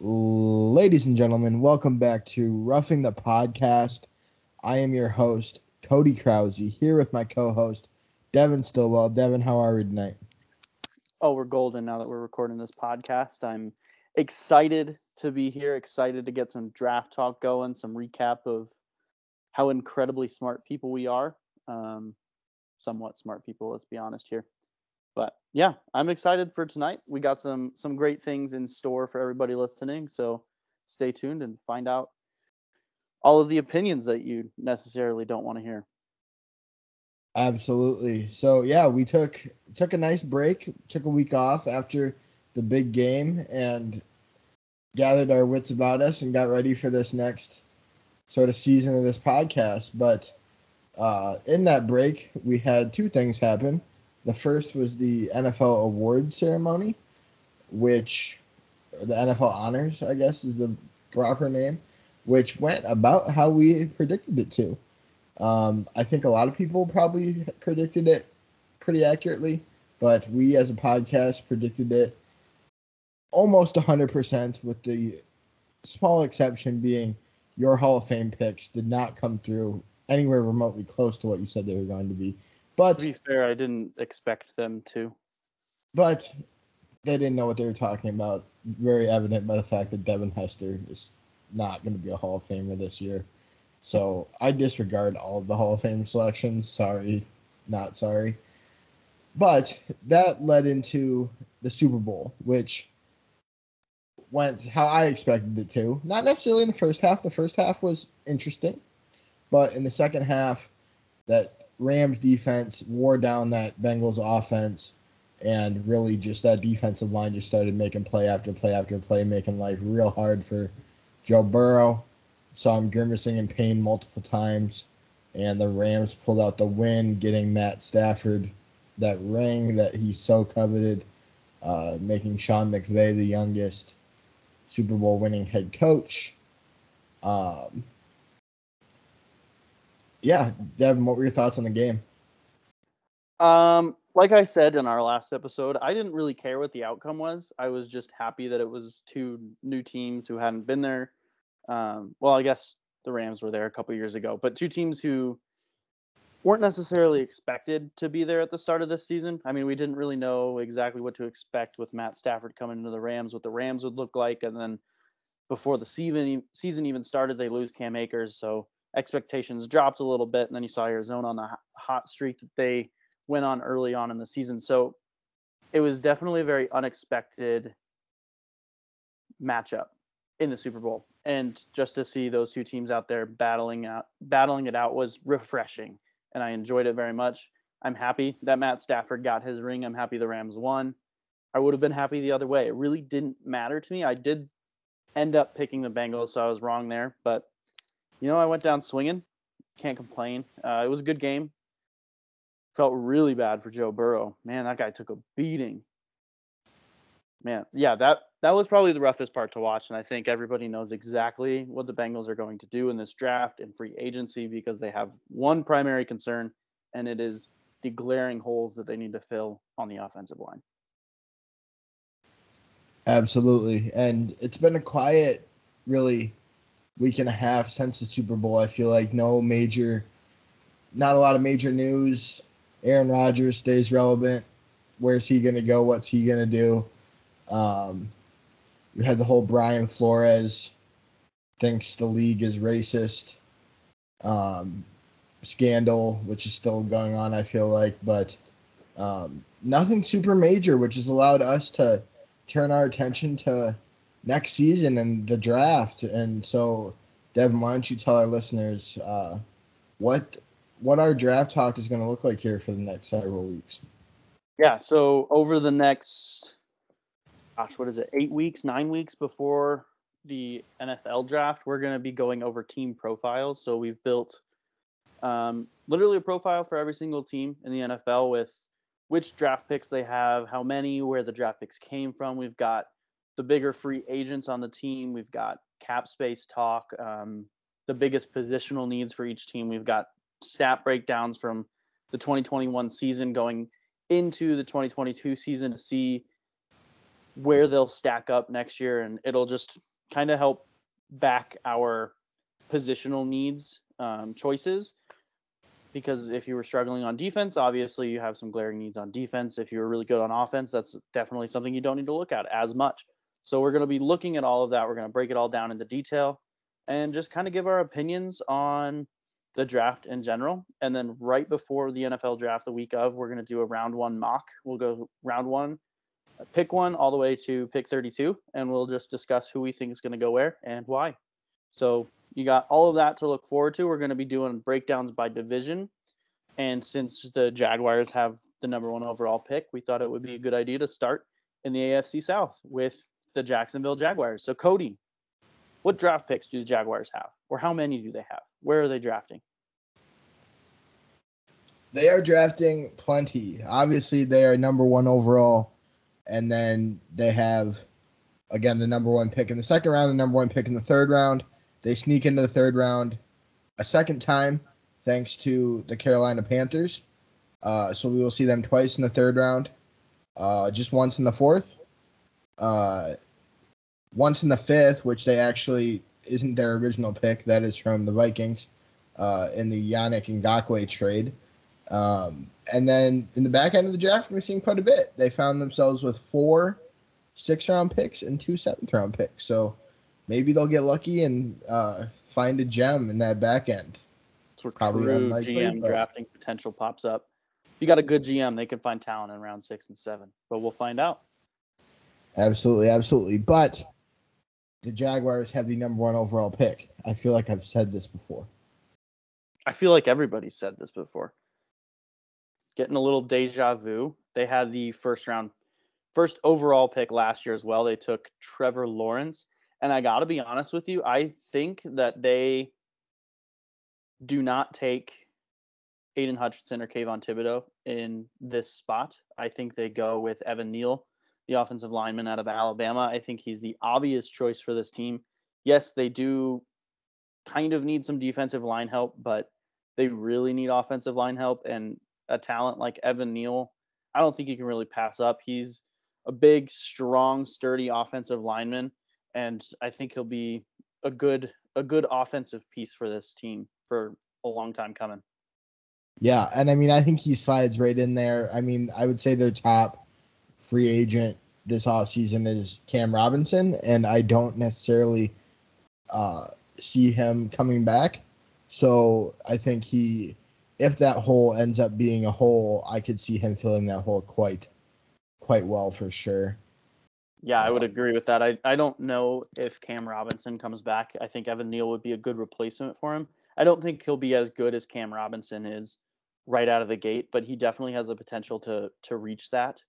Ladies and gentlemen, welcome back to Roughing the Podcast. I am your host, Cody Krause, here with my co host, Devin Stillwell. Devin, how are we tonight? Oh, we're golden now that we're recording this podcast. I'm excited to be here, excited to get some draft talk going, some recap of how incredibly smart people we are. Um, somewhat smart people, let's be honest here yeah, I'm excited for tonight. We got some some great things in store for everybody listening, so stay tuned and find out all of the opinions that you necessarily don't want to hear. Absolutely. So yeah, we took took a nice break, took a week off after the big game and gathered our wits about us and got ready for this next sort of season of this podcast. But uh, in that break, we had two things happen. The first was the NFL award ceremony, which the NFL honors, I guess, is the proper name, which went about how we predicted it to. Um, I think a lot of people probably predicted it pretty accurately, but we as a podcast predicted it almost 100%, with the small exception being your Hall of Fame picks did not come through anywhere remotely close to what you said they were going to be. But to be fair, I didn't expect them to. But they didn't know what they were talking about. Very evident by the fact that Devin Hester is not going to be a Hall of Famer this year. So I disregard all of the Hall of Fame selections. Sorry, not sorry. But that led into the Super Bowl, which went how I expected it to. Not necessarily in the first half. The first half was interesting, but in the second half, that Rams defense wore down that Bengals offense, and really just that defensive line just started making play after play after play, making life real hard for Joe Burrow. Saw him grimacing in pain multiple times, and the Rams pulled out the win, getting Matt Stafford that ring that he so coveted, uh, making Sean McVay the youngest Super Bowl winning head coach. Um, yeah, Devin, what were your thoughts on the game? Um, like I said in our last episode, I didn't really care what the outcome was. I was just happy that it was two new teams who hadn't been there. Um, well, I guess the Rams were there a couple years ago, but two teams who weren't necessarily expected to be there at the start of this season. I mean, we didn't really know exactly what to expect with Matt Stafford coming into the Rams, what the Rams would look like, and then before the season season even started, they lose Cam Akers, so expectations dropped a little bit, and then you saw Arizona on the hot streak that they went on early on in the season. So it was definitely a very unexpected matchup in the Super Bowl, and just to see those two teams out there battling out, battling it out was refreshing, and I enjoyed it very much. I'm happy that Matt Stafford got his ring. I'm happy the Rams won. I would have been happy the other way. It really didn't matter to me. I did end up picking the Bengals, so I was wrong there, but you know, I went down swinging. Can't complain. Uh, it was a good game. Felt really bad for Joe Burrow. Man, that guy took a beating. Man, yeah, that that was probably the roughest part to watch, and I think everybody knows exactly what the Bengals are going to do in this draft and free agency because they have one primary concern, and it is the glaring holes that they need to fill on the offensive line. Absolutely, and it's been a quiet, really week and a half since the Super Bowl. I feel like no major, not a lot of major news. Aaron Rodgers stays relevant. Where's he going to go? What's he going to do? Um, we had the whole Brian Flores thinks the league is racist um, scandal, which is still going on, I feel like, but um, nothing super major, which has allowed us to turn our attention to next season and the draft. And so, Devin, why don't you tell our listeners uh, what what our draft talk is going to look like here for the next several weeks? Yeah. So over the next, gosh, what is it? Eight weeks, nine weeks before the NFL draft, we're going to be going over team profiles. So we've built um, literally a profile for every single team in the NFL with which draft picks they have, how many, where the draft picks came from. We've got the bigger free agents on the team. We've got cap space talk, um, the biggest positional needs for each team. We've got stat breakdowns from the 2021 season going into the 2022 season to see where they'll stack up next year, and it'll just kind of help back our positional needs um, choices. Because if you were struggling on defense, obviously you have some glaring needs on defense. If you were really good on offense, that's definitely something you don't need to look at as much. So we're going to be looking at all of that. We're going to break it all down into detail and just kind of give our opinions on the draft in general. And then right before the NFL draft, the week of, we're going to do a round one mock. We'll go round one, pick one all the way to pick 32, and we'll just discuss who we think is going to go where and why. So you got all of that to look forward to. We're going to be doing breakdowns by division. And since the Jaguars have the number one overall pick, we thought it would be a good idea to start in the AFC South with the Jacksonville Jaguars. So, Cody, what draft picks do the Jaguars have, or how many do they have? Where are they drafting? They are drafting plenty. Obviously, they are number one overall, and then they have again the number one pick in the second round, the number one pick in the third round. They sneak into the third round a second time, thanks to the Carolina Panthers. Uh, so we will see them twice in the third round, uh, just once in the fourth, uh, once in the fifth, which they actually isn't their original pick. That is from the Vikings uh, in the Yannick Ngakoue trade. Um, and then in the back end of the draft, we're seeing quite a bit. They found themselves with four six round picks and two seventh round picks. So maybe they'll get lucky and uh, find a gem in that back end. That's where Probably true unlikely, GM but... drafting potential pops up. If you got a good GM, they can find talent in round six and seven. But we'll find out. Absolutely, absolutely. But the Jaguars have the number one overall pick. I feel like I've said this before. I feel like everybody said this before getting a little deja vu. They had the first round, first overall pick last year as well. They took Trevor Lawrence. And I got to be honest with you, I think that they do not take Aidan Hutchinson or Kayvon Thibodeaux in this spot. I think they go with Evan Neal, the offensive lineman out of Alabama. I think he's the obvious choice for this team. Yes, they do kind of need some defensive line help, but they really need offensive line help. And a talent like Evan Neal, I don't think you can really pass up. He's a big, strong, sturdy offensive lineman, and I think he'll be a good a good offensive piece for this team for a long time coming. Yeah, and I mean I think he slides right in there. I mean, I would say their top free agent this offseason is Cam Robinson, and I don't necessarily uh, see him coming back. So I think he if that hole ends up being a hole, I could see him filling that hole quite quite well for sure. Yeah, I would agree with that. I, I don't know if Cam Robinson comes back. I think Evan Neal would be a good replacement for him. I don't think he'll be as good as Cam Robinson is right out of the gate, but he definitely has the potential to to reach that.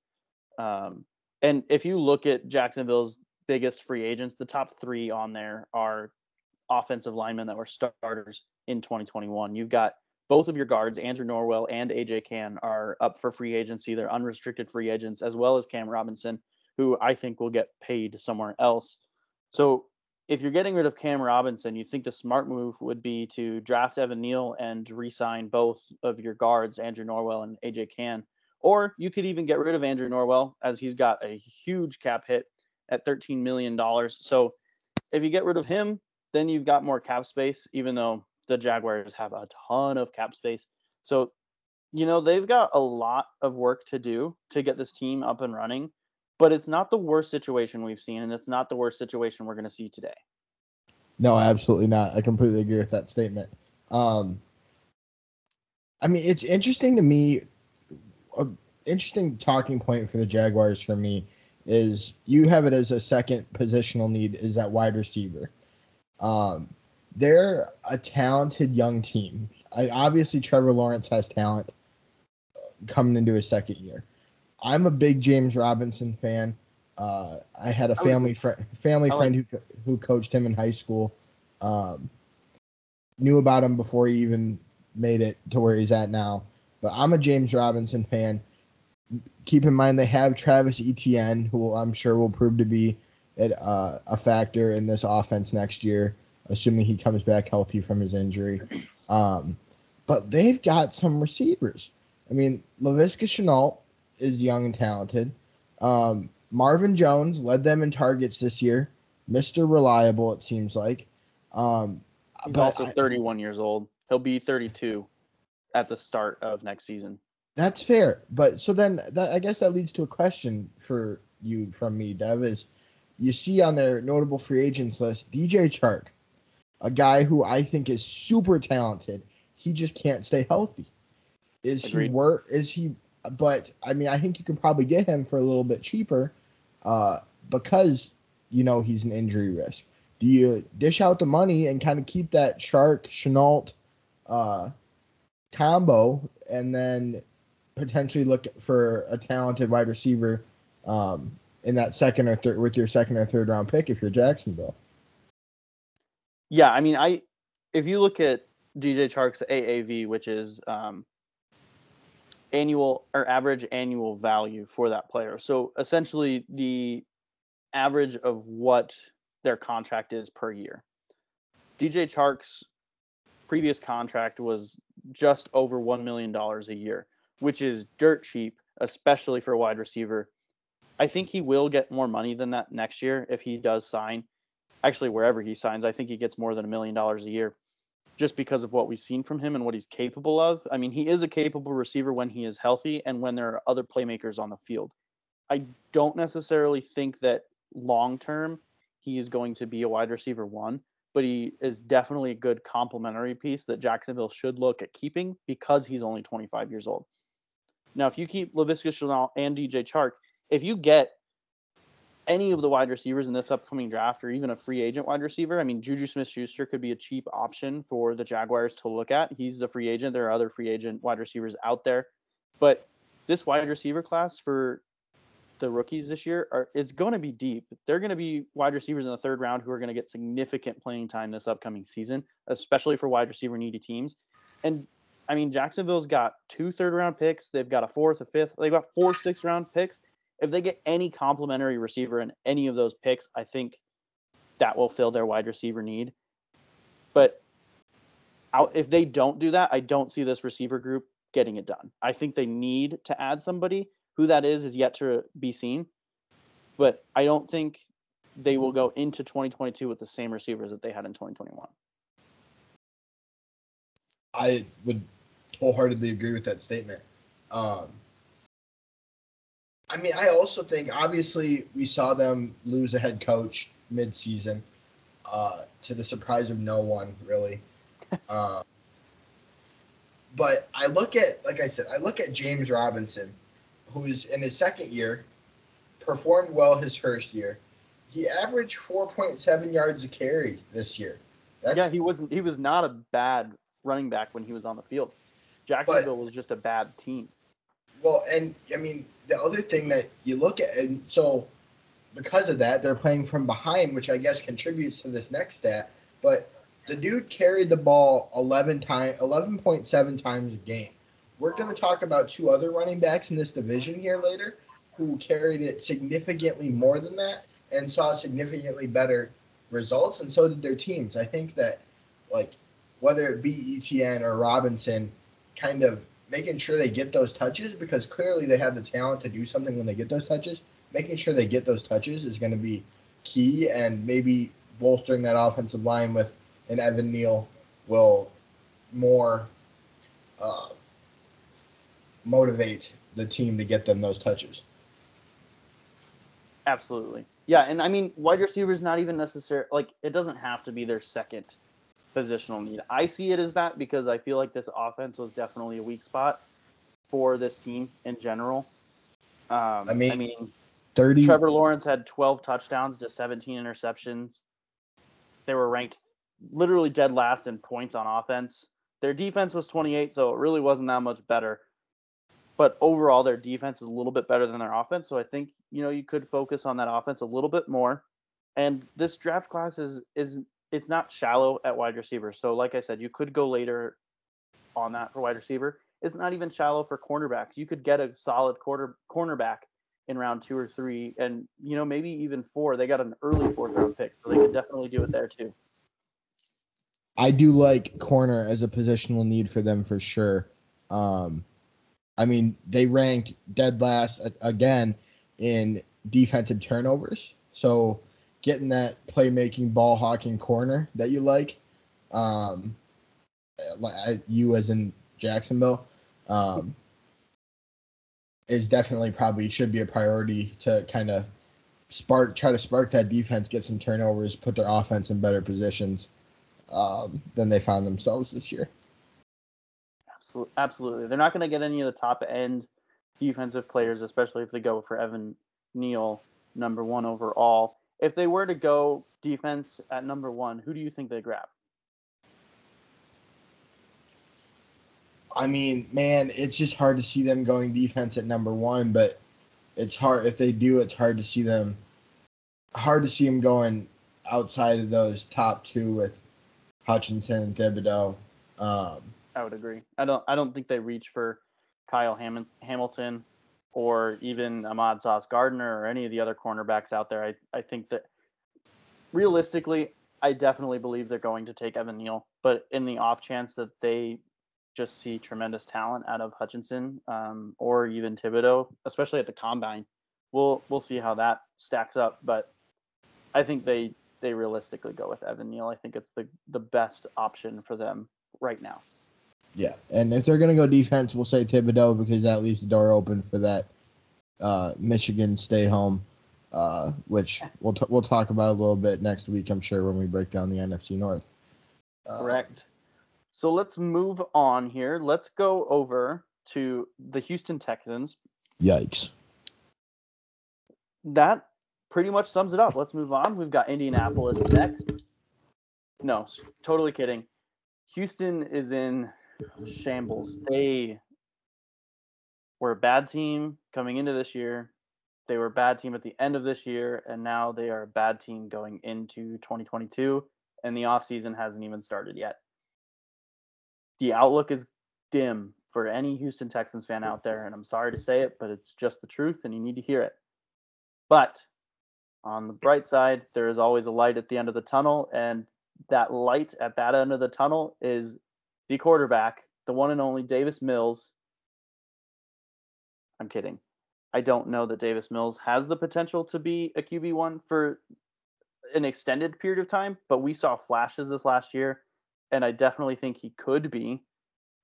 Um, and if you look at Jacksonville's biggest free agents, the top three on there are offensive linemen that were starters in 2021. You've got both of your guards, Andrew Norwell and AJ Cann, are up for free agency. They're unrestricted free agents, as well as Cam Robinson, who I think will get paid somewhere else. So if you're getting rid of Cam Robinson, you think the smart move would be to draft Evan Neal and re-sign both of your guards, Andrew Norwell and AJ Cann. Or you could even get rid of Andrew Norwell as he's got a huge cap hit at $13 million. So if you get rid of him, then you've got more cap space, even though the Jaguars have a ton of cap space. So, you know, they've got a lot of work to do to get this team up and running, but it's not the worst situation we've seen, and it's not the worst situation we're going to see today. No, absolutely not. I completely agree with that statement. Um, I mean, it's interesting to me. An interesting talking point for the Jaguars for me is you have it as a second positional need is that wide receiver. Um, they're a talented young team. I, obviously, Trevor Lawrence has talent coming into his second year. I'm a big James Robinson fan. Uh, I had a family friend family friend who who coached him in high school. Um, knew about him before he even made it to where he's at now. But I'm a James Robinson fan. Keep in mind they have Travis Etienne, who I'm sure will prove to be a, uh, a factor in this offense next year assuming he comes back healthy from his injury. Um, but they've got some receivers. I mean, Laviska Shenault is young and talented. Um, Marvin Jones led them in targets this year. Mr. Reliable, it seems like. Um, He's also I- 31 years old. He'll be 32 at the start of next season. That's fair, but so then that I guess that leads to a question for you from me, Dev. Is you see on their notable free agents list DJ Chark, a guy who I think is super talented. He just can't stay healthy. Is Agreed. he work? Is he? But I mean, I think you can probably get him for a little bit cheaper, uh, because you know he's an injury risk. Do you dish out the money and kind of keep that Chark Shenault uh, combo, and then potentially look for a talented wide receiver um, in that second or third with your second or third round pick if you're Jacksonville. Yeah, I mean, I if you look at DJ Chark's AAV, which is um, annual or average annual value for that player, so essentially the average of what their contract is per year. DJ Chark's previous contract was just over one million dollars a year, which is dirt cheap, especially for a wide receiver. I think he will get more money than that next year if he does sign actually wherever he signs, I think he gets more than a million dollars a year just because of what we've seen from him and what he's capable of. I mean, he is a capable receiver when he is healthy and when there are other playmakers on the field. I don't necessarily think that long term he is going to be a wide receiver one, but he is definitely a good complementary piece that Jacksonville should look at keeping because he's only 25 years old. Now, if you keep Laviska Shenault and DJ Chark, if you get any of the wide receivers in this upcoming draft or even a free agent wide receiver. I mean, Juju Smith Schuster could be a cheap option for the Jaguars to look at. He's a free agent. There are other free agent wide receivers out there. But this wide receiver class for the rookies this year are it's going to be deep. They're going to be wide receivers in the third round who are going to get significant playing time this upcoming season, especially for wide receiver needy teams. And I mean, Jacksonville's got two third round picks. They've got a fourth, a fifth. They've got four six round picks if they get any complimentary receiver in any of those picks, I think that will fill their wide receiver need. But if they don't do that, I don't see this receiver group getting it done. I think they need to add somebody. Who that is is yet to be seen. But I don't think they will go into 2022 with the same receivers that they had in 2021. I would wholeheartedly agree with that statement. Um, I mean, I also think obviously we saw them lose a head coach mid-season, uh, to the surprise of no one really. um, but I look at, like I said, I look at James Robinson, who is in his second year, performed well his first year. He averaged 4.7 yards a carry this year. That's, yeah, he wasn't. He was not a bad running back when he was on the field. Jacksonville was just a bad team. Well, and I mean, the other thing that you look at, and so because of that, they're playing from behind, which I guess contributes to this next stat. But the dude carried the ball 11 times, 11.7 times a game. We're going to talk about two other running backs in this division here later who carried it significantly more than that and saw significantly better results, and so did their teams. I think that, like, whether it be Etienne or Robinson, kind of making sure they get those touches because clearly they have the talent to do something when they get those touches. Making sure they get those touches is going to be key, and maybe bolstering that offensive line with an Evan Neal will more uh, motivate the team to get them those touches. Absolutely. Yeah, and I mean, wide receiver is not even necessary. Like, it doesn't have to be their second positional need. I see it as that because I feel like this offense was definitely a weak spot for this team in general. Um, I mean- I mean, 30 Trevor Lawrence had 12 touchdowns to 17 interceptions. They were ranked literally dead last in points on offense. Their defense was 28, so it really wasn't that much better. But overall, their defense is a little bit better than their offense. So I think you know you could focus on that offense a little bit more. And this draft class is is it's not shallow at wide receiver. So like I said, you could go later on that for wide receiver. It's not even shallow for cornerbacks. You could get a solid quarter cornerback in round two or three, and you know maybe even four. They got an early fourth round pick, so they could definitely do it there too. I do like corner as a positional need for them for sure. Um, I mean, they ranked dead last again in defensive turnovers. So getting that playmaking, ball hawking corner that you like. Um, you as in Jacksonville, um, is definitely probably should be a priority to kind of spark, try to spark that defense, get some turnovers, put their offense in better positions um, than they found themselves this year. Absolutely. They're not going to get any of the top end defensive players, especially if they go for Evan Neal, number one overall. If they were to go defense at number one, who do you think they grab? I mean, man, it's just hard to see them going defense at number one, but it's hard if they do. It's hard to see them. Hard to see them going outside of those top two with Hutchinson and Thibodeaux. Um, I would agree. I don't. I don't think they reach for Kyle Ham- Hamilton or even Ahmad Sauce Gardner or any of the other cornerbacks out there. I I think that realistically, I definitely believe they're going to take Evan Neal. But in the off chance that they just see tremendous talent out of Hutchinson um, or even Thibodeaux, especially at the combine. We'll we'll see how that stacks up, but I think they they realistically go with Evan Neal. I think it's the the best option for them right now. Yeah, and if they're gonna go defense, we'll say Thibodeaux because that leaves the door open for that uh, Michigan stay home, uh, which we'll t- we'll talk about a little bit next week. I'm sure when we break down the NFC North. Uh, Correct. So let's move on here. Let's go over to the Houston Texans. Yikes. That pretty much sums it up. Let's move on. We've got Indianapolis next. No, totally kidding. Houston is in shambles. They were a bad team coming into this year. They were a bad team at the end of this year, and now they are a bad team going into 2022, and the offseason hasn't even started yet the outlook is dim for any Houston Texans fan out there. And I'm sorry to say it, but it's just the truth and you need to hear it. But on the bright side, there is always a light at the end of the tunnel. And that light at that end of the tunnel is the quarterback, the one and only Davis Mills. I'm kidding. I don't know that Davis Mills has the potential to be a QB1 for an extended period of time, but we saw flashes this last year and I definitely think he could be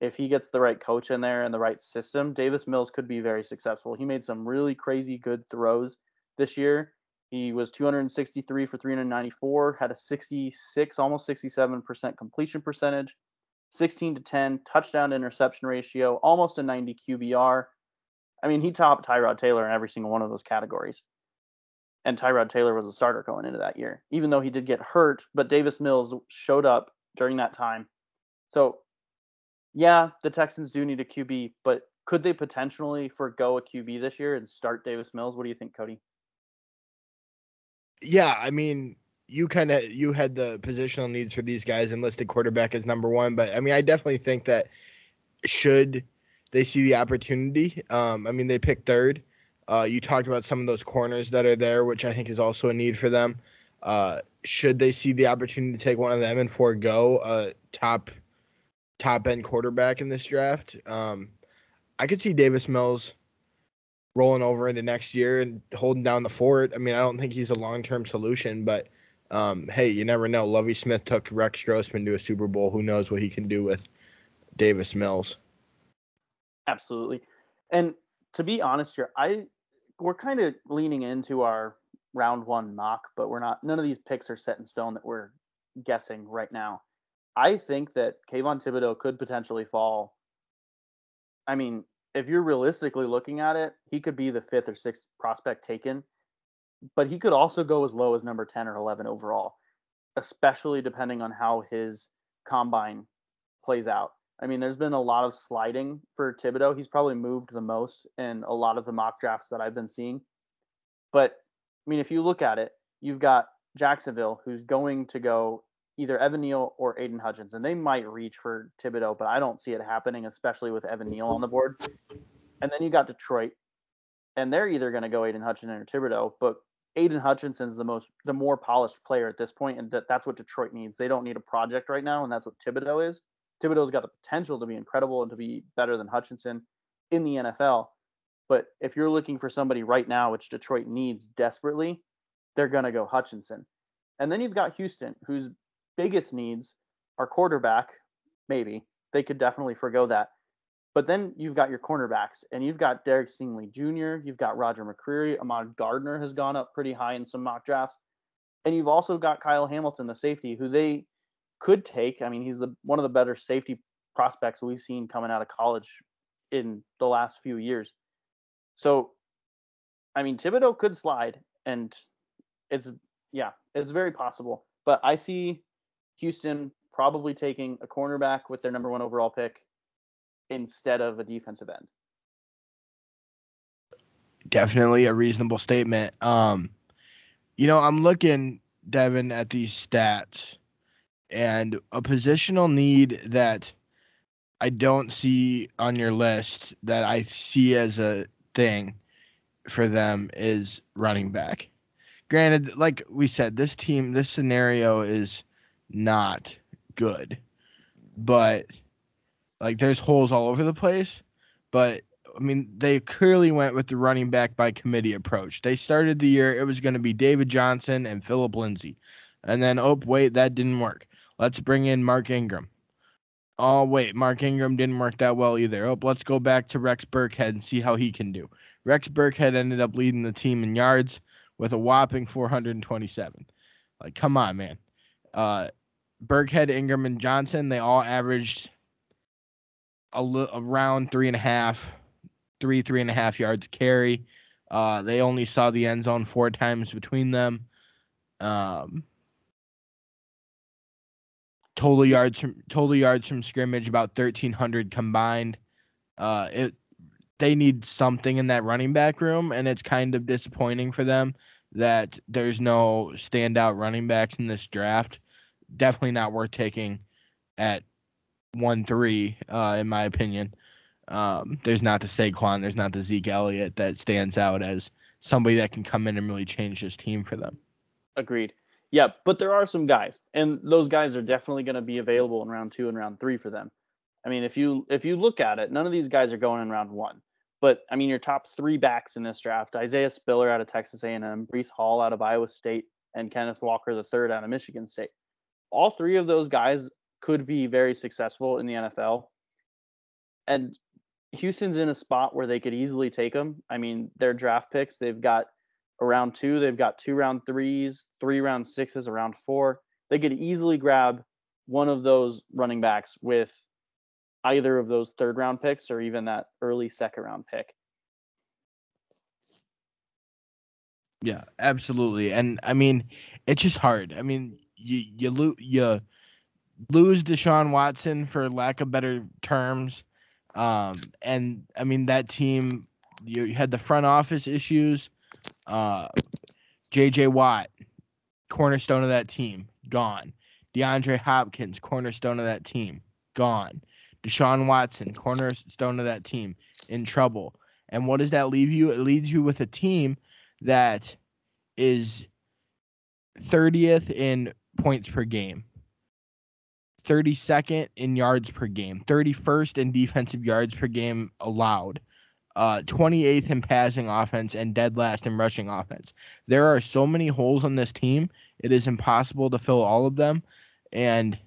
if he gets the right coach in there and the right system. Davis Mills could be very successful. He made some really crazy good throws this year. He was 263 for 394, had a 66, almost 67% completion percentage, 16 to 10 touchdown interception ratio, almost a 90 QBR. I mean, he topped Tyrod Taylor in every single one of those categories. And Tyrod Taylor was a starter going into that year, even though he did get hurt. But Davis Mills showed up during that time. So, yeah, the Texans do need a QB, but could they potentially forego a QB this year and start Davis Mills? What do you think, Cody? Yeah, I mean, you kind of you had the positional needs for these guys and listed quarterback as number one, but I mean, I definitely think that should they see the opportunity, um, I mean, they picked third. Uh, you talked about some of those corners that are there, which I think is also a need for them. Uh, should they see the opportunity to take one of them and forego a top top end quarterback in this draft, um, I could see Davis Mills rolling over into next year and holding down the fort. I mean, I don't think he's a long term solution, but um, hey, you never know. Lovie Smith took Rex Grossman to a Super Bowl. Who knows what he can do with Davis Mills? Absolutely. And to be honest here, I we're kind of leaning into our round one mock, but we're not. None of these picks are set in stone that we're guessing right now. I think that Kayvon Thibodeaux could potentially fall. I mean, if you're realistically looking at it, he could be the fifth or sixth prospect taken, but he could also go as low as number 10 or 11 overall, especially depending on how his combine plays out. I mean, there's been a lot of sliding for Thibodeaux. He's probably moved the most in a lot of the mock drafts that I've been seeing. But I mean, if you look at it, you've got Jacksonville, who's going to go either Evan Neal or Aidan Hutchins, and They might reach for Thibodeaux, but I don't see it happening, especially with Evan Neal on the board. And then you got Detroit, and they're either going to go Aidan Hutchinson or Thibodeaux, but Aidan Hutchinson's the most, the more polished player at this point, and that, that's what Detroit needs. They don't need a project right now, and that's what Thibodeaux is. Thibodeaux's got the potential to be incredible and to be better than Hutchinson in the NFL. But if you're looking for somebody right now, which Detroit needs desperately, they're going to go Hutchinson. And then you've got Houston, whose biggest needs are quarterback, maybe. They could definitely forego that. But then you've got your cornerbacks, and you've got Derek Stingley Jr., you've got Roger McCreary, Ahmad Gardner has gone up pretty high in some mock drafts. And you've also got Kyle Hamilton, the safety, who they could take. I mean, he's the one of the better safety prospects we've seen coming out of college in the last few years. So, I mean, Thibodeaux could slide, and it's yeah, it's very possible. But I see Houston probably taking a cornerback with their number one overall pick instead of a defensive end. Definitely a reasonable statement. Um, you know, I'm looking, Devin, at these stats and a positional need that I don't see on your list that I see as a thing for them is running back. Granted, like we said, this team, this scenario is not good, but like there's holes all over the place. But I mean, they clearly went with the running back by committee approach. They started the year, it was going to be David Johnson and Phillip Lindsay. And then, oh, wait, that didn't work. Let's bring in Mark Ingram. Oh, wait, Mark Ingram didn't work that well either. Oh, let's go back to Rex Burkhead and see how he can do. Rex Burkhead ended up leading the team in yards with a whopping 427. Like, come on, man. Uh, Burkhead, Ingram, and Johnson, they all averaged a li- around three and a half, three, three and a half yards carry. Uh, they only saw the end zone four times between them. Um, total yards from total yards from scrimmage about 1300 combined. Uh, it they need something in that running back room, and it's kind of disappointing for them that there's no standout running backs in this draft. Definitely not worth taking at one three, uh, in my opinion. Um, there's not the Saquon, there's not the Zeke Elliott that stands out as somebody that can come in and really change this team for them. Agreed. Yeah, but there are some guys, and those guys are definitely going to be available in round two and round three for them. I mean, if you if you look at it, none of these guys are going in round one. But I mean, your top three backs in this draft: Isaiah Spiller out of Texas A&M, Breece Hall out of Iowa State, and Kenneth Walker the third out of Michigan State. All three of those guys could be very successful in the NFL, and Houston's in a spot where they could easily take them. I mean, their draft picks, they've got around two, they've got two round threes, three round sixes, around four. They could easily grab one of those running backs with either of those third round picks or even that early second round pick. Yeah, absolutely. And I mean, it's just hard. I mean, you you lose you lose Deshaun Watson for lack of better terms. Um, and I mean that team you had the front office issues. Uh, JJ Watt, cornerstone of that team, gone. DeAndre Hopkins, cornerstone of that team, gone. Deshaun Watson, cornerstone of that team, in trouble. And what does that leave you? It leaves you with a team that is 30th in points per game, 32nd in yards per game, 31st in defensive yards per game allowed, uh, 28th in passing offense, and dead last in rushing offense. There are so many holes on this team, it is impossible to fill all of them. And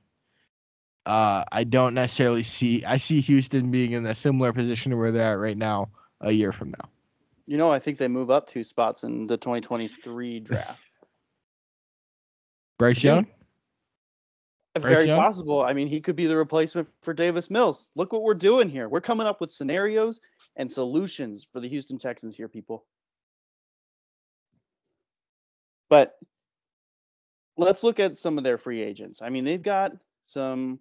uh, I don't necessarily see, I see Houston being in a similar position to where they're at right now a year from now. You know, I think they move up two spots in the 2023 draft. Bryce Young? Very Young? possible. I mean, he could be the replacement for Davis Mills. Look what we're doing here. We're coming up with scenarios and solutions for the Houston Texans here, people. But let's look at some of their free agents. I mean, they've got some.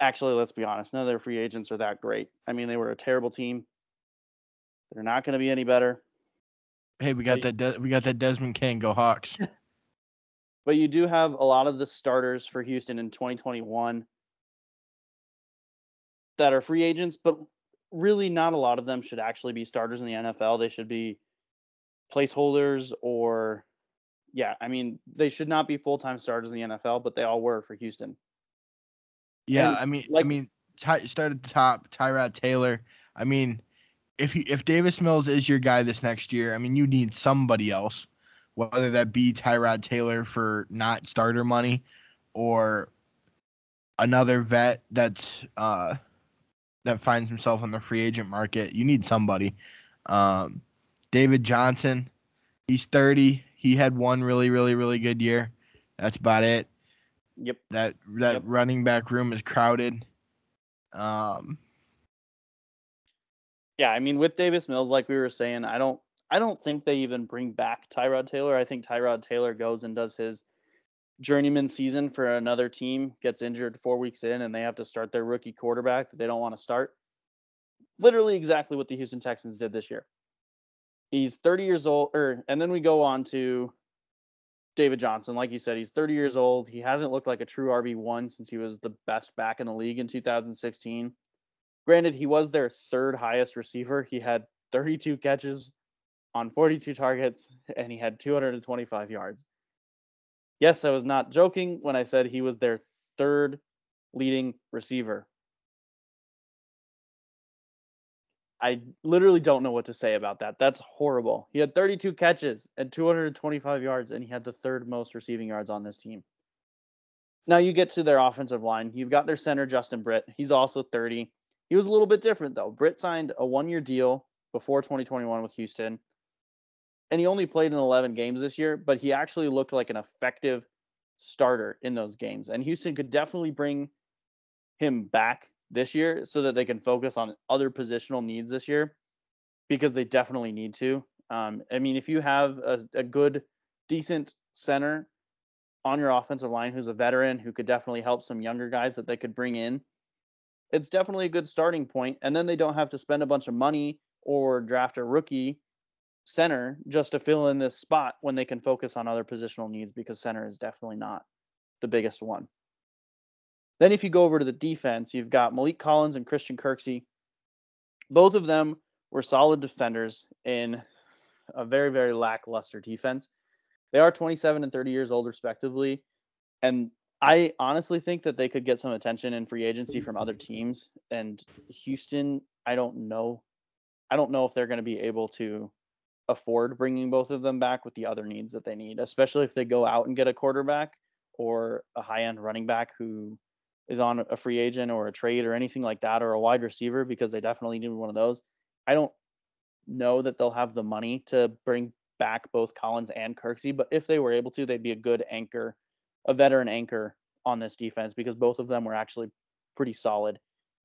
Actually, let's be honest, none of their free agents are that great. I mean, they were a terrible team. They're not going to be any better. Hey, we got that. De- we got that Desmond King. Go Hawks. But you do have a lot of the starters for Houston in 2021 that are free agents, but really not a lot of them should actually be starters in the NFL. They should be placeholders or yeah, I mean, they should not be full-time starters in the NFL, but they all were for Houston. Yeah, And, I mean, like, I mean, Ty, start at the top. Tyrod Taylor. I mean, if he, if Davis Mills is your guy this next year, I mean, you need somebody else, whether that be Tyrod Taylor for not starter money, or another vet that's uh that finds himself on the free agent market. You need somebody. Um, David Johnson, he's 30. He had one really, really, really good year. That's about it. Yep. That that Yep. running back room is crowded. Um, Yeah, I mean with Davis Mills, like we were saying, I don't I don't think they even bring back Tyrod Taylor. I think Tyrod Taylor goes and does his journeyman season for another team, gets injured four weeks in, and they have to start their rookie quarterback that they don't want to start. Literally exactly what the Houston Texans did this year. He's 30 years old, or and then we go on to David Johnson. Like you said, he's 30 years old. He hasn't looked like a true RB1 since he was the best back in the league in 2016. Granted, he was their third highest receiver. He had 32 catches on 42 targets and he had 225 yards. Yes, I was not joking when I said he was their third leading receiver. I literally don't know what to say about that. That's horrible. He had 32 catches and 225 yards, and he had the third most receiving yards on this team. Now you get to their offensive line. You've got their center, Justin Britt. He's also 30. He was a little bit different, though. Britt signed a one year deal before 2021 with Houston, and he only played in 11 games this year, but he actually looked like an effective starter in those games. And Houston could definitely bring him back this year so that they can focus on other positional needs this year because they definitely need to. Um, I mean, if you have a, a good, decent center on your offensive line who's a veteran who could definitely help some younger guys that they could bring in, it's definitely a good starting point. And then they don't have to spend a bunch of money or draft a rookie center just to fill in this spot when they can focus on other positional needs because center is definitely not the biggest one. Then if you go over to the defense, you've got Maliek Collins and Christian Kirksey. Both of them were solid defenders in a very, very lackluster defense. They are 27 and 30 years old, respectively. And I honestly think that they could get some attention in free agency from other teams. And Houston, I don't know. I don't know if they're going to be able to afford bringing both of them back with the other needs that they need, especially if they go out and get a quarterback or a high end running back who is on a free agent or a trade or anything like that, or a wide receiver because they definitely need one of those. I don't know that they'll have the money to bring back both Collins and Kirksey, but if they were able to, they'd be a good anchor, a veteran anchor on this defense because both of them were actually pretty solid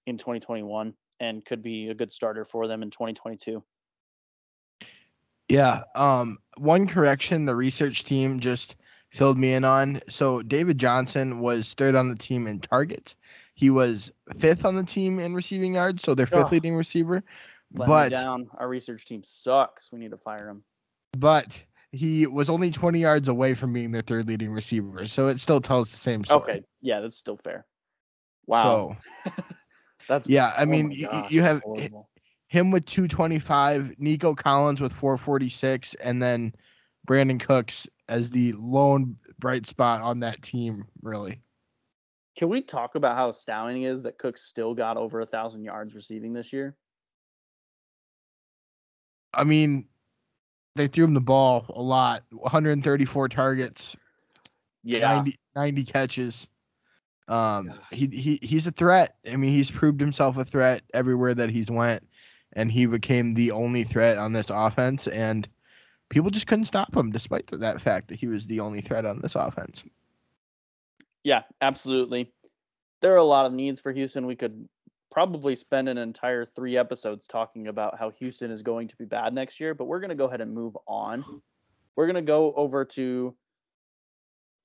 in 2021 and could be a good starter for them in 2022. Yeah. Um, one correction the research team just filled me in on. So David Johnson was third on the team in targets. He was fifth on the team in receiving yards, so their fifth Oh. leading receiver. Let but down. Our research team sucks. We need to fire him. but he was only 20 yards away from being their third leading receiver. So it still tells the same story. Okay, yeah, that's still fair. Wow, So that's yeah, I oh mean my gosh, you that's have. Him with 225, Nico Collins with 446, and then Brandin Cooks as the lone bright spot on that team, really. Can we talk about how astounding it is that Cooks still got over a thousand yards receiving this year? I mean, they threw him the ball a lot 134 targets, Yeah, 90, 90 catches. Um, he, he he's a threat. I mean, he's proved himself a threat everywhere that he's went, and he became the only threat on this offense. And people just couldn't stop him, despite th- that fact that he was the only threat on this offense. yeah, absolutely. There are a lot of needs for Houston. We could probably spend an entire three episodes talking about how Houston is going to be bad next year, but we're going to go ahead and move on. We're going to go over to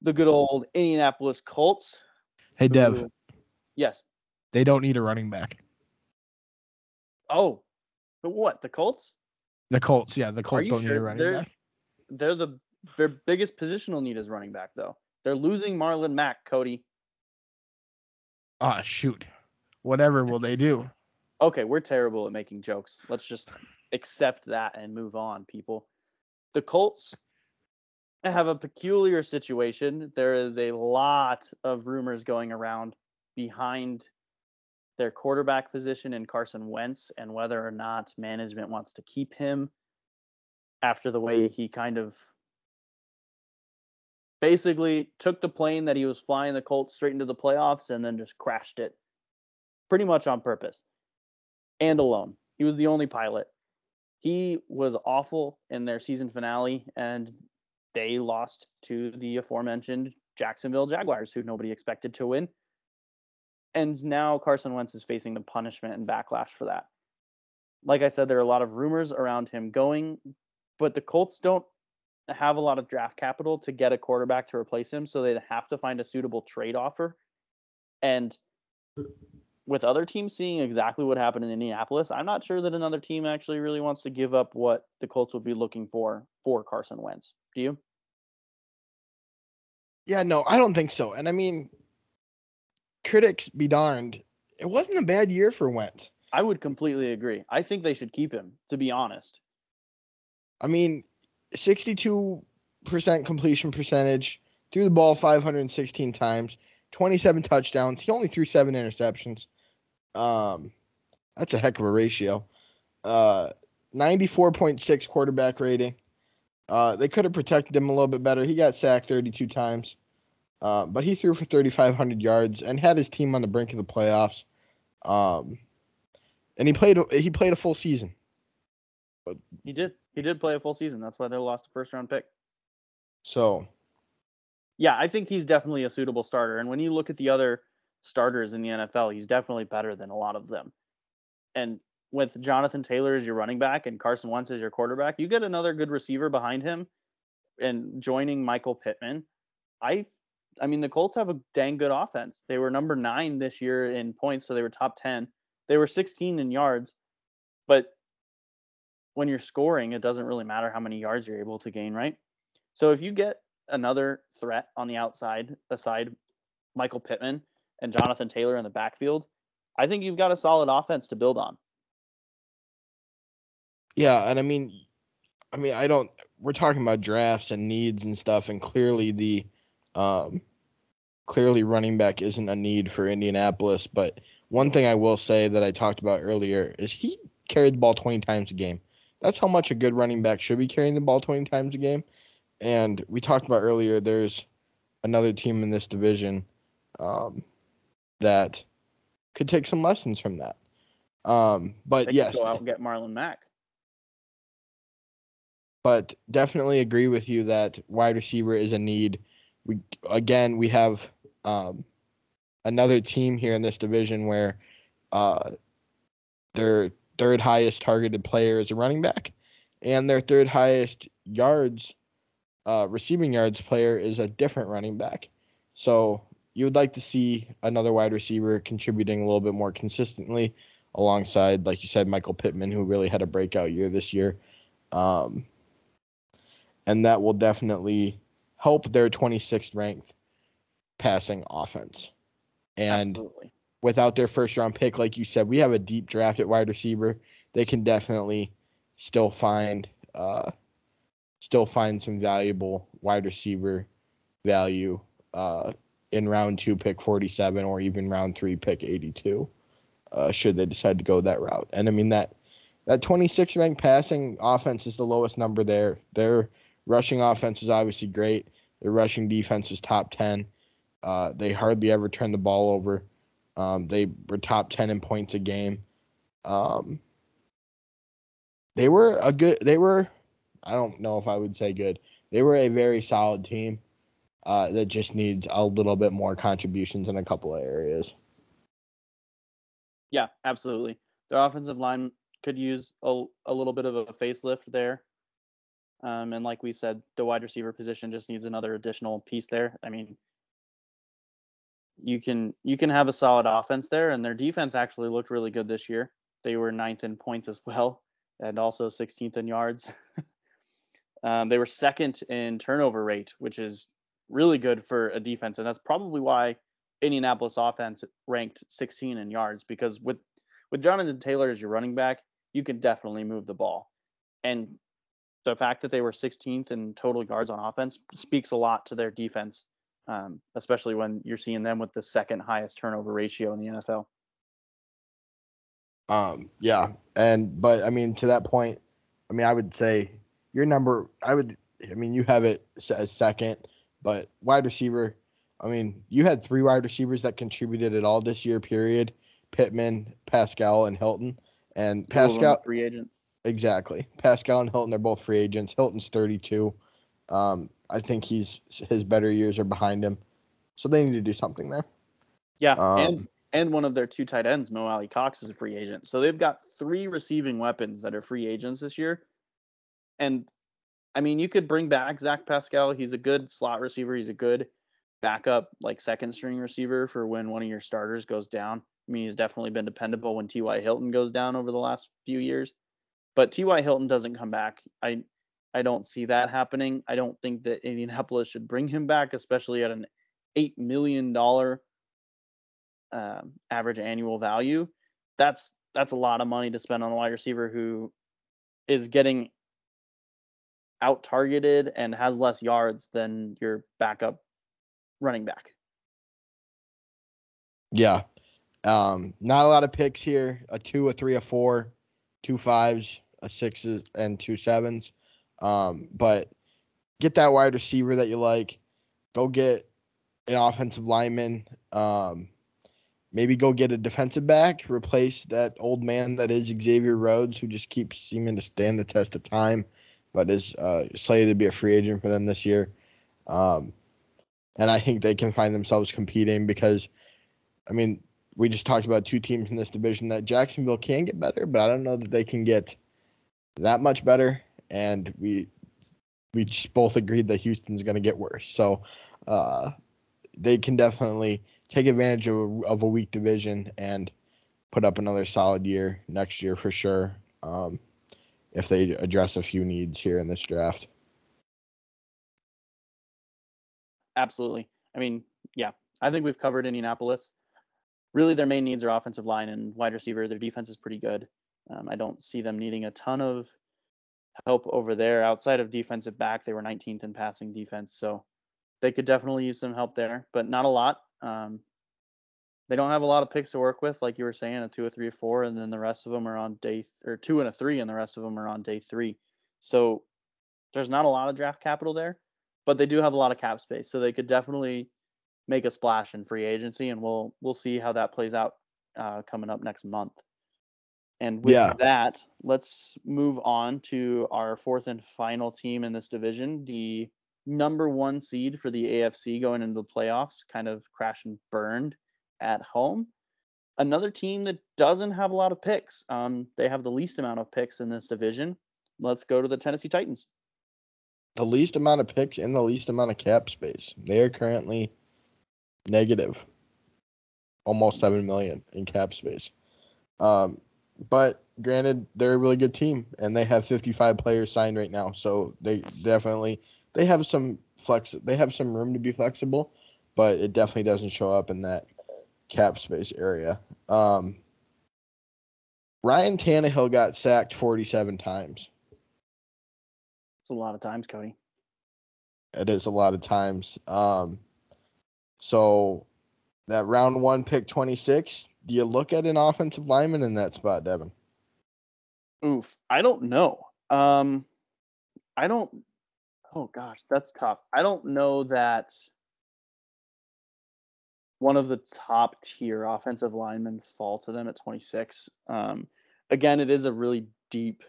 the good old Indianapolis Colts. Hey, Dev, Yes. they don't need a running back. Oh, but what? The Colts? The Colts, yeah, the Colts don't need a running They're- back. They're the their biggest positional need is running back, though. They're losing Marlon Mack, Cody. Oh shoot, whatever will they do? Okay, we're terrible at making jokes. Let's just accept that and move on, people. The Colts have a peculiar situation. There is a lot of rumors going around behind their quarterback position in Carson Wentz and whether or not management wants to keep him after the way he kind of basically took the plane that he was flying the Colts straight into the playoffs and then just crashed it pretty much on purpose and alone. He was the only pilot. He was awful in their season finale and they lost to the aforementioned Jacksonville Jaguars, who nobody expected to win. And now Carson Wentz is facing the punishment and backlash for that. Like I said, there are a lot of rumors around him going, but the Colts don't have a lot of draft capital to get a quarterback to replace him, so they'd have to find a suitable trade offer. And with other teams seeing exactly what happened in Indianapolis, I'm not sure that another team actually really wants to give up what the Colts would be looking for for Carson Wentz. Do you? Yeah, no, I don't think so. And I mean, critics be darned, it wasn't a bad year for Wentz. I would completely agree. I think they should keep him, to be honest. I mean, 62% completion percentage, threw the ball 516 times, 27 touchdowns. He only threw seven interceptions. Um, that's a heck of a ratio. Uh, 94.6 quarterback rating. Uh, they could have protected him a little bit better. He got sacked 32 times, uh, but he threw for 3,500 yards and had his team on the brink of the playoffs. Um, and he played he played a full season. But he did. He did play a full season. That's why they lost a first round pick. So, yeah, I think he's definitely a suitable starter. And when you look at the other starters in the NFL, he's definitely better than a lot of them. And with Jonathan Taylor as your running back and Carson Wentz as your quarterback, you get another good receiver behind him and joining Michael Pittman. I I mean the Colts have a dang good offense. They were number 9 this year in points, so they were top 10. They were 16 in yards. But when you're scoring, it doesn't really matter how many yards you're able to gain, right? So if you get another threat on the outside aside Michael Pittman and Jonathan Taylor in the backfield, I think you've got a solid offense to build on. Yeah, and I mean, I mean, I don't. We're talking about drafts and needs and stuff, and clearly the, um, clearly running back isn't a need for Indianapolis. But one thing I will say that I talked about earlier is he carried the ball 20 times a game. That's how much a good running back should be carrying the ball 20 times a game. And we talked about earlier, there's another team in this division um, that could take some lessons from that. Um, but yes, go out and get Marlon Mack but definitely agree with you that wide receiver is a need. We again we have um, another team here in this division where uh, their third highest targeted player is a running back, and their third highest yards uh, receiving yards player is a different running back. So you would like to see another wide receiver contributing a little bit more consistently alongside, like you said, Michael Pittman, who really had a breakout year this year. Um, and that will definitely help their 26th ranked passing offense. And Absolutely. without their first round pick, like you said, we have a deep draft at wide receiver. They can definitely still find uh, still find some valuable wide receiver value uh, in round two, pick 47, or even round three, pick 82, uh, should they decide to go that route. And I mean that that 26 ranked passing offense is the lowest number there. They're Rushing offense is obviously great. Their rushing defense is top 10. Uh, they hardly ever turn the ball over. Um, they were top 10 in points a game. Um, they were a good, they were, I don't know if I would say good. They were a very solid team uh, that just needs a little bit more contributions in a couple of areas. Yeah, absolutely. Their offensive line could use a, a little bit of a facelift there. Um, and like we said, the wide receiver position just needs another additional piece there. I mean, you can you can have a solid offense there, and their defense actually looked really good this year. They were ninth in points as well, and also 16th in yards. um, they were second in turnover rate, which is really good for a defense, and that's probably why Indianapolis offense ranked 16 in yards because with with Jonathan Taylor as your running back, you can definitely move the ball. And the fact that they were 16th in total yards on offense speaks a lot to their defense, um, especially when you're seeing them with the second highest turnover ratio in the NFL. Um, yeah, and but I mean to that point, I mean I would say your number. I would. I mean you have it as second, but wide receiver. I mean you had three wide receivers that contributed at all this year. Period. Pittman, Pascal, and Hilton. And Two of them Pascal, free agent. Exactly. Pascal and Hilton are both free agents. Hilton's 32. Um, I think he's his better years are behind him, so they need to do something there. Yeah, Um, and and one of their two tight ends, Mo Alie-Cox, is a free agent. So they've got three receiving weapons that are free agents this year. And I mean, you could bring back Zach Pascal. He's a good slot receiver. He's a good backup, like second string receiver for when one of your starters goes down. I mean, he's definitely been dependable when T.Y. Hilton goes down over the last few years. But T.Y. Hilton doesn't come back. I I don't see that happening. I don't think that Indianapolis should bring him back, especially at an eight million dollar um, average annual value. That's that's a lot of money to spend on a wide receiver who is getting out targeted and has less yards than your backup running back. Yeah. Um, not a lot of picks here. A two, a three, a four, two fives, a sixes, and two sevens. Um, but get that wide receiver that you like. Go get an offensive lineman. Um, maybe go get a defensive back. Replace that old man that is Xavier Rhodes, who just keeps seeming to stand the test of time, but is uh, slated to be a free agent for them this year. Um, and I think they can find themselves competing because, I mean, we just talked about two teams in this division that Jacksonville can get better, but I don't know that they can get that much better. And we we both agreed that Houston's going to get worse. So uh, they can definitely take advantage of a, of a weak division and put up another solid year next year for sure. Um, if they address a few needs here in this draft. Absolutely. I mean, yeah, I think we've covered Indianapolis. Really, their main needs are offensive line and wide receiver. Their defense is pretty good. Um, I don't see them needing a ton of help over there. Outside of defensive back, they were 19th in passing defense, so they could definitely use some help there, but not a lot. Um, they don't have a lot of picks to work with, like you were saying, a two, a three, a four, and then the rest of them are on day th- or two and a three, and the rest of them are on day three. So there's not a lot of draft capital there, but they do have a lot of cap space, so they could definitely make a splash in free agency, and we'll we'll see how that plays out uh, coming up next month. And with Yeah. that, let's move on to our fourth and final team in this division, the number one seed for the AFC going into the playoffs, kind of crash and burned at home. Another team that doesn't have a lot of picks. Um, they have the least amount of picks in this division. Let's go to the Tennessee Titans. The least amount of picks and the least amount of cap space. They are currently negative, almost seven million in cap space. Um, but granted, they're a really good team, and they have 55 players signed right now, so they definitely they have some flex. They have some room to be flexible, but it definitely doesn't show up in that cap space area. Um, Ryan Tannehill got sacked 47 times. It's a lot of times, Cody. It is a lot of times. Um, so that round one pick 26, do you look at an offensive lineman in that spot, Devin? Oof. I don't know. Um, I don't. Oh gosh, that's tough. I don't know that one of the top tier offensive linemen fall to them at 26. Um, again, it is a really deep,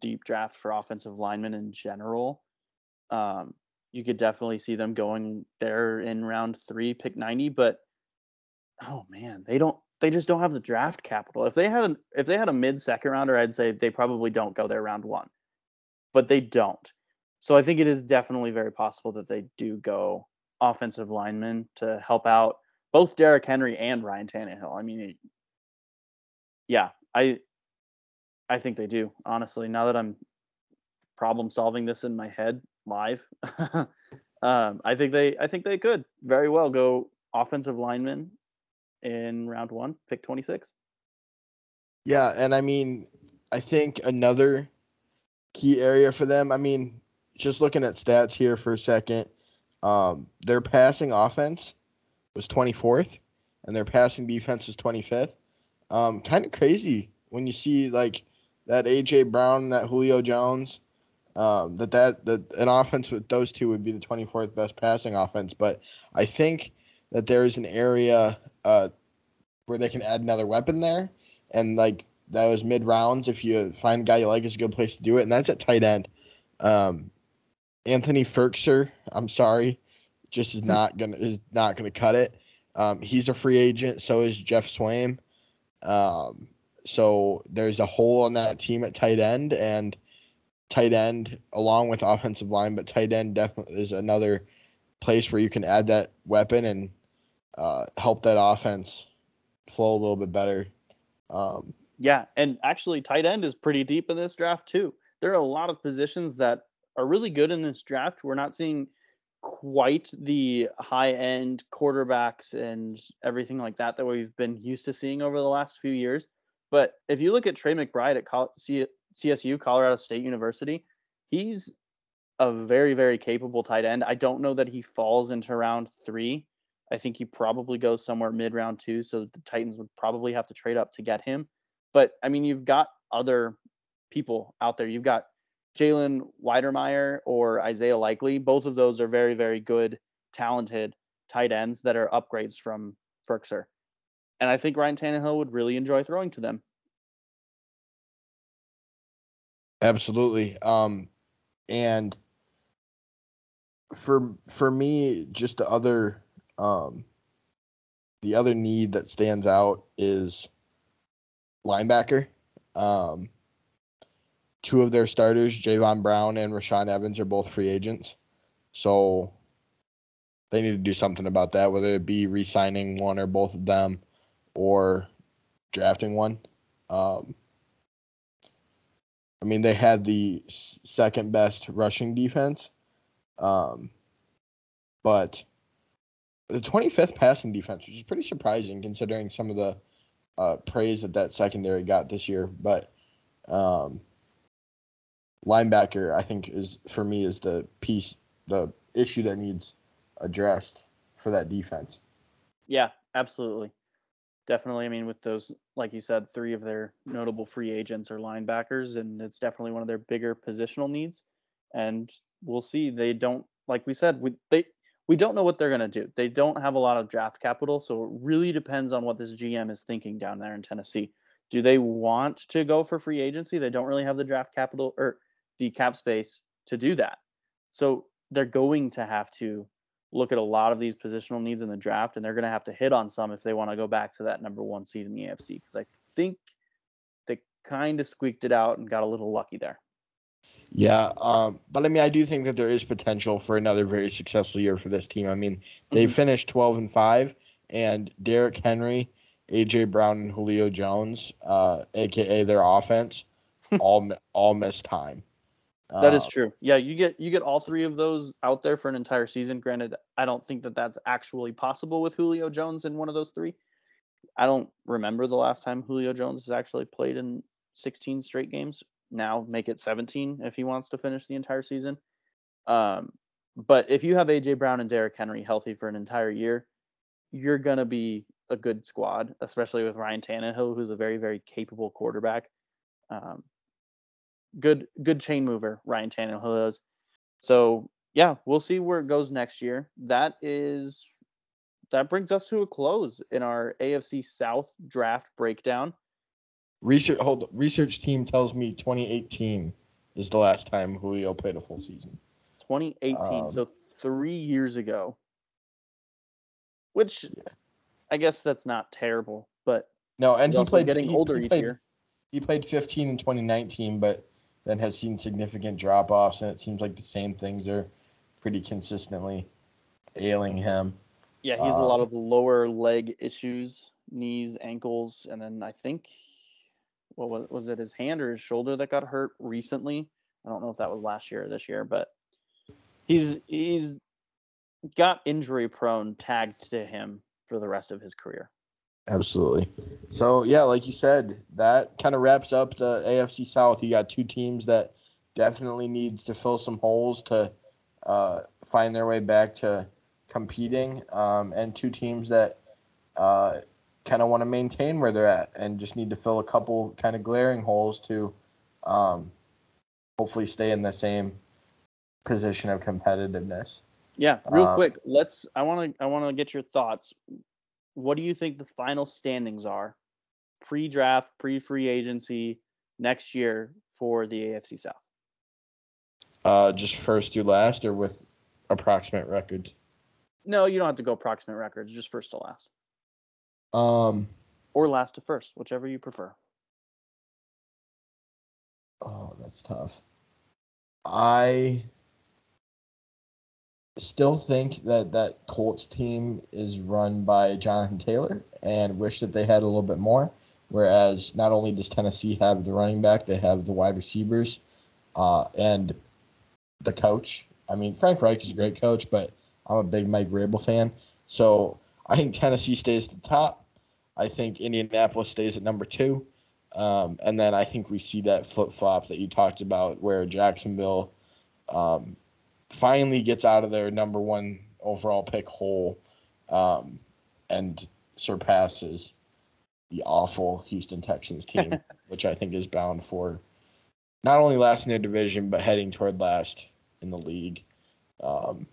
deep draft for offensive linemen in general. Um, you could definitely see them going there in round three, pick 90, but oh man, they don't they just don't have the draft capital. If they had an, if they had a mid second rounder, I'd say they probably don't go there round one, but they don't. So I think it is definitely very possible that they do go offensive linemen to help out both Derrick Henry and Ryan Tannehill. I mean, yeah, I I think they do. Honestly, now that I'm problem solving this in my head live, um, I think they I think they could very well go offensive linemen in round one, pick 26. Yeah, and I mean, I think another key area for them, I mean, just looking at stats here for a second, um, their passing offense was 24th and their passing defense was 25th. Um, kind of crazy when you see like that AJ Brown, that Julio Jones, um, that that that an offense with those two would be the 24th best passing offense. But I think that there is an area uh, where they can add another weapon there, and like those mid rounds, if you find a guy you like, is a good place to do it, and that's at tight end. Um, Anthony Firkser, I'm sorry, just is not gonna is not gonna cut it. Um, he's a free agent. So is Geoff Swaim. Um, so there's a hole on that team at tight end, and tight end along with offensive line, but tight end definitely is another place where you can add that weapon and uh, help that offense flow a little bit better. Um, yeah, and actually, tight end is pretty deep in this draft too. There are a lot of positions that are really good in this draft. We're not seeing quite the high end quarterbacks and everything like that that we've been used to seeing over the last few years. But if you look at Trey McBride at CSU, Colorado State University, he's a very, very capable tight end. I don't know that he falls into round three. I think he probably goes somewhere mid round two. So the Titans would probably have to trade up to get him. But I mean, you've got other people out there. You've got Jalen Wydermyer or Isaiah Likely. Both of those are very, very good, talented tight ends that are upgrades from Firkser. And I think Ryan Tannehill would really enjoy throwing to them. Absolutely. Um, and for for me, just the other um, the other need that stands out is linebacker. Um, two of their starters, Jayon Brown and Rashaan Evans, are both free agents. So they need to do something about that, whether it be re signing one or both of them or drafting one. Um, I mean, they had the second best rushing defense, um, but the 25th passing defense, which is pretty surprising considering some of the uh, praise that that secondary got this year. But um, linebacker, I think, is for me is the piece, the issue that needs addressed for that defense. Yeah, absolutely. Definitely. I mean, with those, like you said, three of their notable free agents are linebackers, and it's definitely one of their bigger positional needs. And we'll see. They don't, like we said, we they we don't know what they're gonna do. They don't have a lot of draft capital, so it really depends on what this GM is thinking down there in Tennessee. Do they want to go for free agency? They don't really have the draft capital or the cap space to do that. So they're going to have to look at a lot of these positional needs in the draft, and they're going to have to hit on some if they want to go back to that number one seed in the AFC. Because I think they kind of squeaked it out and got a little lucky there. Yeah, um, but I mean, I do think that there is potential for another very successful year for this team. I mean, they mm-hmm. finished twelve and five, and Derrick Henry, AJ Brown, and Julio Jones, uh, aka their offense, all all missed time. That is uh, true. Yeah, you get you get all three of those out there for an entire season. Granted, I don't think that that's actually possible with Julio Jones in one of those three. I don't remember the last time Julio Jones has actually played in 16 straight games. Now make it 17 if he wants to finish the entire season. Um, but if you have AJ Brown and Derrick Henry healthy for an entire year, you're gonna be a good squad, especially with Ryan Tannehill, who's a very very capable quarterback. Um, good good chain mover Ryan Tannehill is. So yeah, we'll see where it goes next year. That is that brings us to a close in our AFC South draft breakdown. Research hold research team tells me 2018 is the last time Julio played a full season. 2018, um, so three years ago. Which yeah. I guess that's not terrible, but no, and he played getting he, older he each year. He played 15 in 2019, but then has seen significant drop offs, and it seems like the same things are pretty consistently ailing him. Yeah, he has um, a lot of lower leg issues, knees, ankles, and then I think what was, was it his hand or his shoulder that got hurt recently? I don't know if that was last year or this year, but he's he's got injury prone tagged to him for the rest of his career. Absolutely. So yeah, like you said, that kind of wraps up the AFC South. You got two teams that definitely needs to fill some holes to uh, find their way back to competing, um, and two teams that uh, kind of want to maintain where they're at and just need to fill a couple kind of glaring holes to um, hopefully stay in the same position of competitiveness. Yeah, real Um, quick, let's. I want to. I want to get your thoughts. What do you think the final standings are, pre-draft, pre-free agency next year for the AFC South? Uh, just first to last or with approximate records. No, you don't have to go approximate records. Just first to last, Um, or last to first, whichever you prefer. oh, that's tough. I still think that that Colts team is run by Jonathan Taylor and wish that they had a little bit more. Whereas not only does Tennessee have the running back, they have the wide receivers uh, and the coach. I mean, Frank Reich is a great coach, but I'm a big Mike Vrabel fan. So I think Tennessee stays at the top. I think Indianapolis stays at number two. Um, and then I think we see that flip flop that you talked about where Jacksonville um, finally gets out of their number one overall pick hole um, and surpasses the awful Houston Texans team, which I think is bound for not only last in their division, but heading toward last in the league. Um,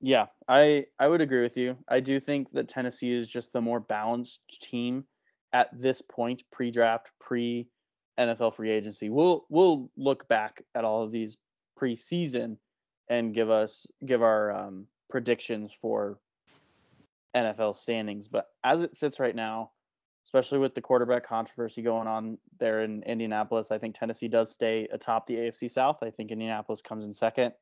Yeah, I I would agree with you. I do think that Tennessee is just the more balanced team at this point, pre-draft, pre NFL free agency. We'll we'll look back at all of these preseason and give us give our um, predictions for NFL standings. But as it sits right now, especially with the quarterback controversy going on there in Indianapolis, I think Tennessee does stay atop the AFC South. I think Indianapolis comes in second.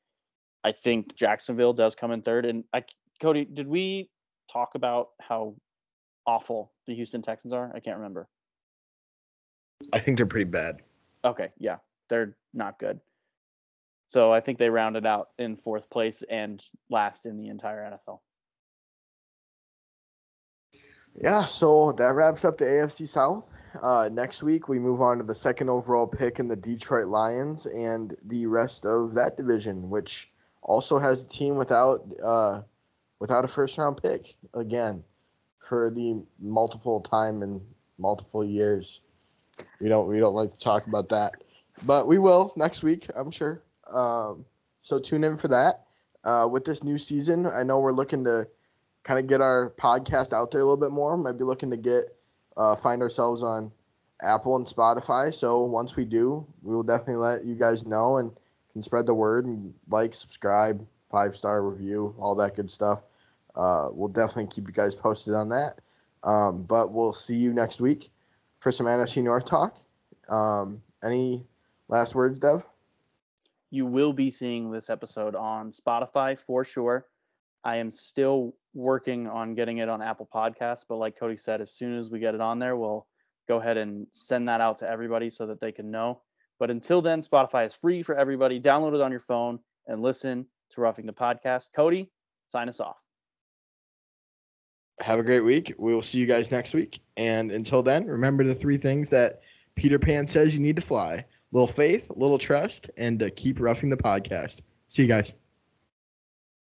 I think Jacksonville does come in third. And I, Cody, did we talk about how awful the Houston Texans are? I can't remember. I think they're pretty bad. Okay, yeah, they're not good. So I think they rounded out in fourth place and last in the entire NFL. Yeah, so that wraps up the AFC South. Uh, next week, we move on to the second overall pick in the Detroit Lions and the rest of that division, which also has a team without uh, without a first round pick again for the multiple time in multiple years. We don't we don't like to talk about that, but we will next week, I'm sure. Um, so tune in for that. Uh, with this new season, I know we're looking to kind of get our podcast out there a little bit more. Might be looking to get uh, find ourselves on Apple and Spotify. So once we do, we will definitely let you guys know and can spread the word and like, subscribe, five star review, all that good stuff. Uh, we'll definitely keep you guys posted on that. Um, but we'll see you next week for some NFC North talk. Um, any last words, Dev? You will be seeing this episode on Spotify for sure. I am still working on getting it on Apple Podcasts, but like Cody said, as soon as we get it on there, we'll go ahead and send that out to everybody so that they can know. But until then, Spotify is free for everybody. Download it on your phone and listen to Roughing the Podcast. Cody, sign us off. Have a great week. We will see you guys next week. And until then, remember the three things that Peter Pan says you need to fly little faith, little trust, and uh, keep roughing the podcast. See you guys.